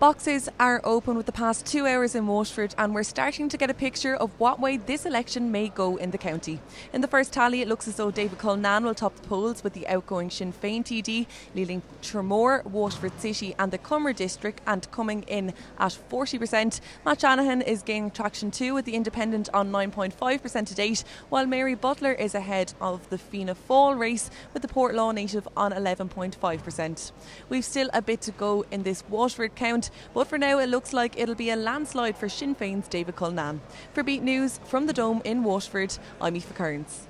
Boxes are open with the past two hours in Waterford, and we're starting to get a picture of what way this election may go in the county. In the first tally, it looks as though David Cullinane will top the polls with the outgoing Sinn Féin TD, leading Tramore, Waterford City, and the Comeragh district, and coming in at 40%. Matt Shanahan is gaining traction too, with the Independent on 9.5% to date, while Mary Butler is ahead of the Fianna Fáil race, with the Portlaw native on 11.5%. We've still a bit to go in this Waterford count but for now it looks like it'll be a landslide for Sinn Féin's David Cullinane. For Beat News from the Dome in Waterford, I'm Aoife Kearns.